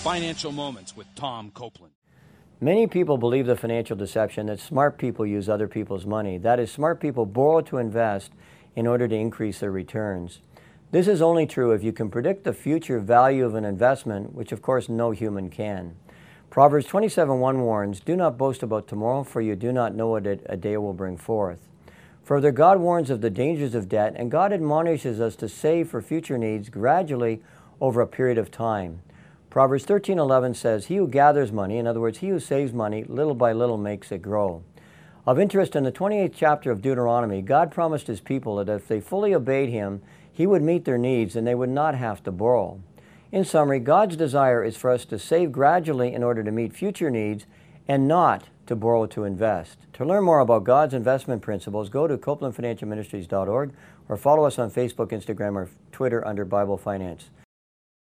Financial Moments with Tom Copeland. Many people believe the financial deception that smart people use other people's money. That is, smart people borrow to invest in order to increase their returns. This is only true if you can predict the future value of an investment, which of course no human can. Proverbs 27:1 warns, "Do not boast about tomorrow, for you do not know what a day will bring forth." Further, God warns of the dangers of debt, and God admonishes us to save for future needs gradually over a period of time. Proverbs 13:11 says, "He who gathers money, in other words, he who saves money, little by little makes it grow." Of interest in the 28th chapter of Deuteronomy, God promised his people that if they fully obeyed him, he would meet their needs and they would not have to borrow. In summary, God's desire is for us to save gradually in order to meet future needs and not to borrow to invest. To learn more about God's investment principles, go to CopelandFinancialMinistries.org or follow us on Facebook, Instagram, or Twitter under Bible Finance.